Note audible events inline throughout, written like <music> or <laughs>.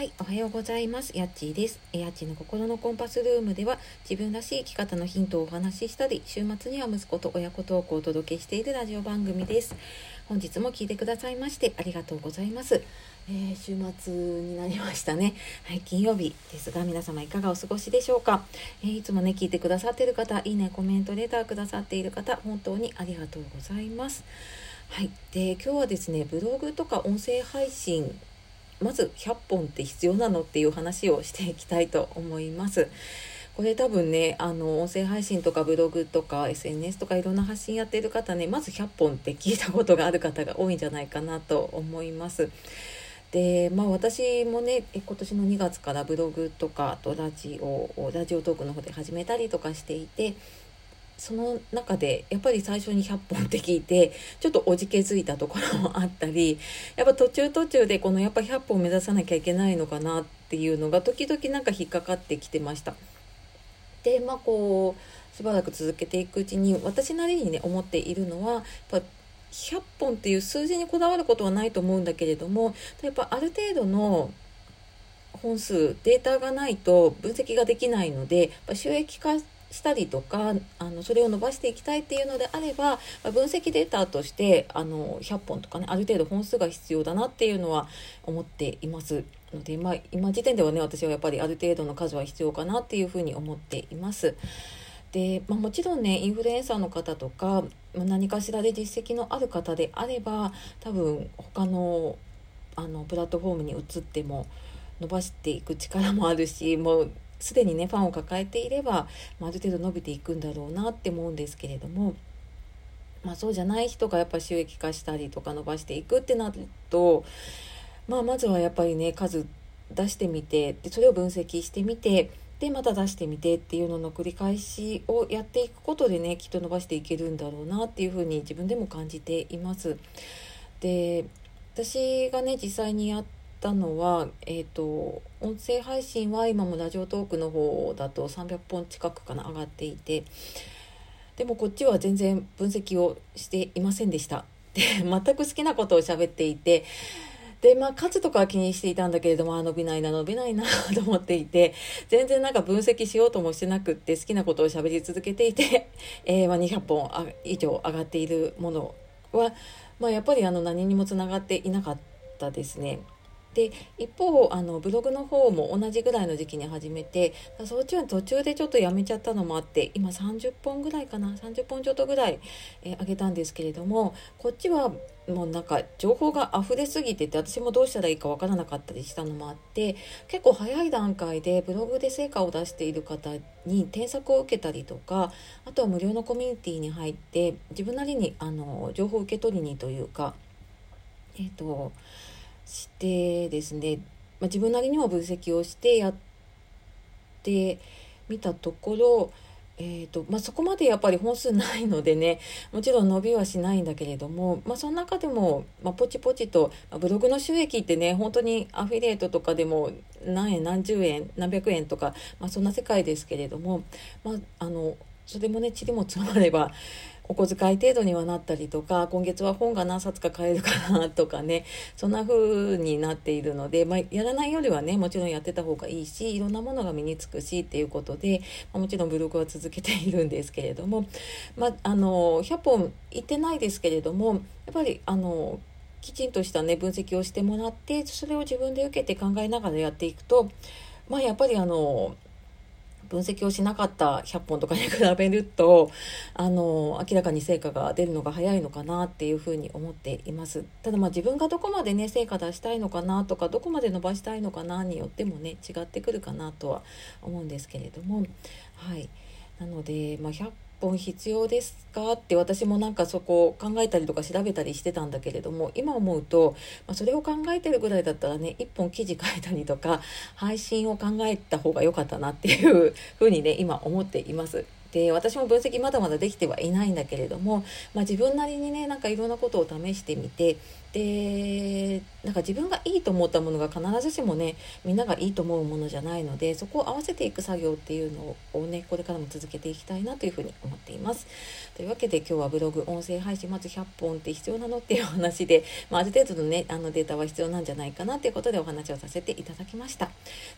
はい、おはようございます。やっちーです。やっちーの心のコンパスルームでは自分らしい生き方のヒントをお話ししたり、週末には息子と親子トークをお届けしているラジオ番組です。本日も聞いてくださいましてありがとうございます。えー、週末になりましたね。はい、金曜日ですが皆様いかがお過ごしでしょうか。えー、いつもね、聞いてくださっている方、いいね、コメント、レターくださっている方、本当にありがとうございます。はい。で、今日はですね、ブログとか音声配信まず100本って必要なのっていう話をしていきたいと思います。これ多分ねあの音声配信とかブログとか SNS とかいろんな発信やってる方ねまず100本って聞いたことがある方が多いんじゃないかなと思います。でまあ私もね今年の2月からブログとかあとラジオをラジオトークの方で始めたりとかしていてその中でやっぱり最初に100本って聞いてちょっとおじけづいたところもあったりやっぱ途中途中でこのやっぱ100本目指さなきゃいけないのかなっていうのが時々なんか引っかかってきてました。でまあこうしばらく続けていくうちに私なりにね思っているのはやっぱ100本っていう数字にこだわることはないと思うんだけれどもやっぱある程度の本数データがないと分析ができないので収益化したりとかあのそれを伸ばしていきたいっていうのであればま分析データとしてあの100本とかねある程度本数が必要だなっていうのは思っていますので、まあ、今時点ではね私はやっぱりある程度の数は必要かなっていうふうに思っています。で、まあ、もちろんねインフルエンサーの方とかま何かしらで実績のある方であれば多分他のあのプラットフォームに移っても伸ばしていく力もあるしもうすでにねファンを抱えていれば、まあ、る程度伸びていくんだろうなって思うんですけれども。まあ、そうじゃない人がやっぱ収益化したりとか伸ばしていくってなると、まあ、まずはやっぱりね数出してみてでそれを分析してみてでまた出してみてっていうのの繰り返しをやっていくことでねきっと伸ばしていけるんだろうなっていうふうに自分でも感じています。で私がね実際にやったのは、えっ、ー、と、音声配信は今もラジオトークの方だと300本近くかな上がっていて、でもこっちは全然分析をしていませんでした。で、全く好きなことを喋っていて、で、まあ、数とかは気にしていたんだけれども、あ、伸びないな、伸びないな、<laughs> と思っていて、全然なんか分析しようともしてなくって、好きなことを喋り続けていて、えー、まあ、200本以上上がっているものは、まあ、やっぱりあの、何にもつながっていなかったですね。で一方あのブログの方も同じぐらいの時期に始めてそっちは途中でちょっとやめちゃったのもあって今30本ぐらいかな30本ちょっとぐらい、えー、上げたんですけれどもこっちはもうなんか情報が溢れすぎてて私もどうしたらいいかわからなかったりしたのもあって結構早い段階でブログで成果を出している方に添削を受けたりとかあとは無料のコミュニティに入って自分なりにあの情報を受け取りにというかえっ、ー、としてですね、まあ、自分なりにも分析をしてやってみたところ、えーとまあ、そこまでやっぱり本数ないのでね <laughs> もちろん伸びはしないんだけれども、まあ、その中でも、まあ、ポチポチと、まあ、ブログの収益ってね本当にアフィリエイトとかでも何円何十円何百円とか、まあ、そんな世界ですけれども、まあ、あのそれもね塵も積まればお小遣い程度にはなったりとか今月は本が何冊か買えるかなとかねそんな風になっているので、まあ、やらないよりはねもちろんやってた方がいいしいろんなものが身につくしっていうことで、まあ、もちろんブログは続けているんですけれども、まあ、あの100本いってないですけれどもやっぱりあのきちんとしたね分析をしてもらってそれを自分で受けて考えながらやっていくとまあやっぱりあの分析をしなかった100本とかに比べるとあの明らかに成果が出るのが早いのかなっていうふうに思っています。ただまあ自分がどこまでね成果出したいのかなとかどこまで伸ばしたいのかなによってもね違ってくるかなとは思うんですけれども。はい。なので、まあ、100本必要ですか？って私もなんかそこを考えたりとか調べたりしてたんだけれども今思うと、まあ、それを考えてるぐらいだったらね1本記事書いたりとか配信を考えた方が良かったなっていうふうにね今思っています。で私も分析まだまだできてはいないんだけれども、まあ、自分なりにねなんかいろんなことを試してみてでなんか自分がいいと思ったものが必ずしもねみんながいいと思うものじゃないのでそこを合わせていく作業っていうのをねこれからも続けていきたいなというふうに思っています。というわけで今日はブログ音声配信まず100本って必要なのっていう話で、まあ、ある程度のねあのデータは必要なんじゃないかなということでお話をさせていただきました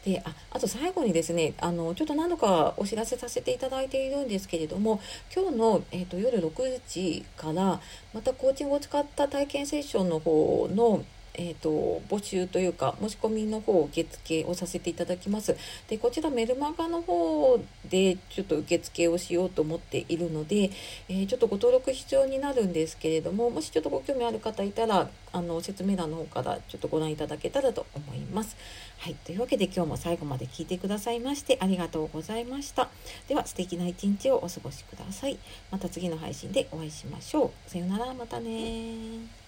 でああと最後にですねあのちょっと何度かお知らせさせていただいているんですけれども今日の、えーと、夜6時からまたコーチングを使った体験セッションの方のえーと、募集というか申し込みの方を受付をさせていただきます。でこちらメルマガの方でちょっと受付をしようと思っているので、えー、ちょっとご登録必要になるんですけれどももしちょっとご興味ある方いたらあの説明欄の方からちょっとご覧いただけたらと思います。はい、というわけで今日も最後まで聞いてくださいましてありがとうございました。では素敵な一日をお過ごしください。また次の配信でお会いしましょう。さようなら、またね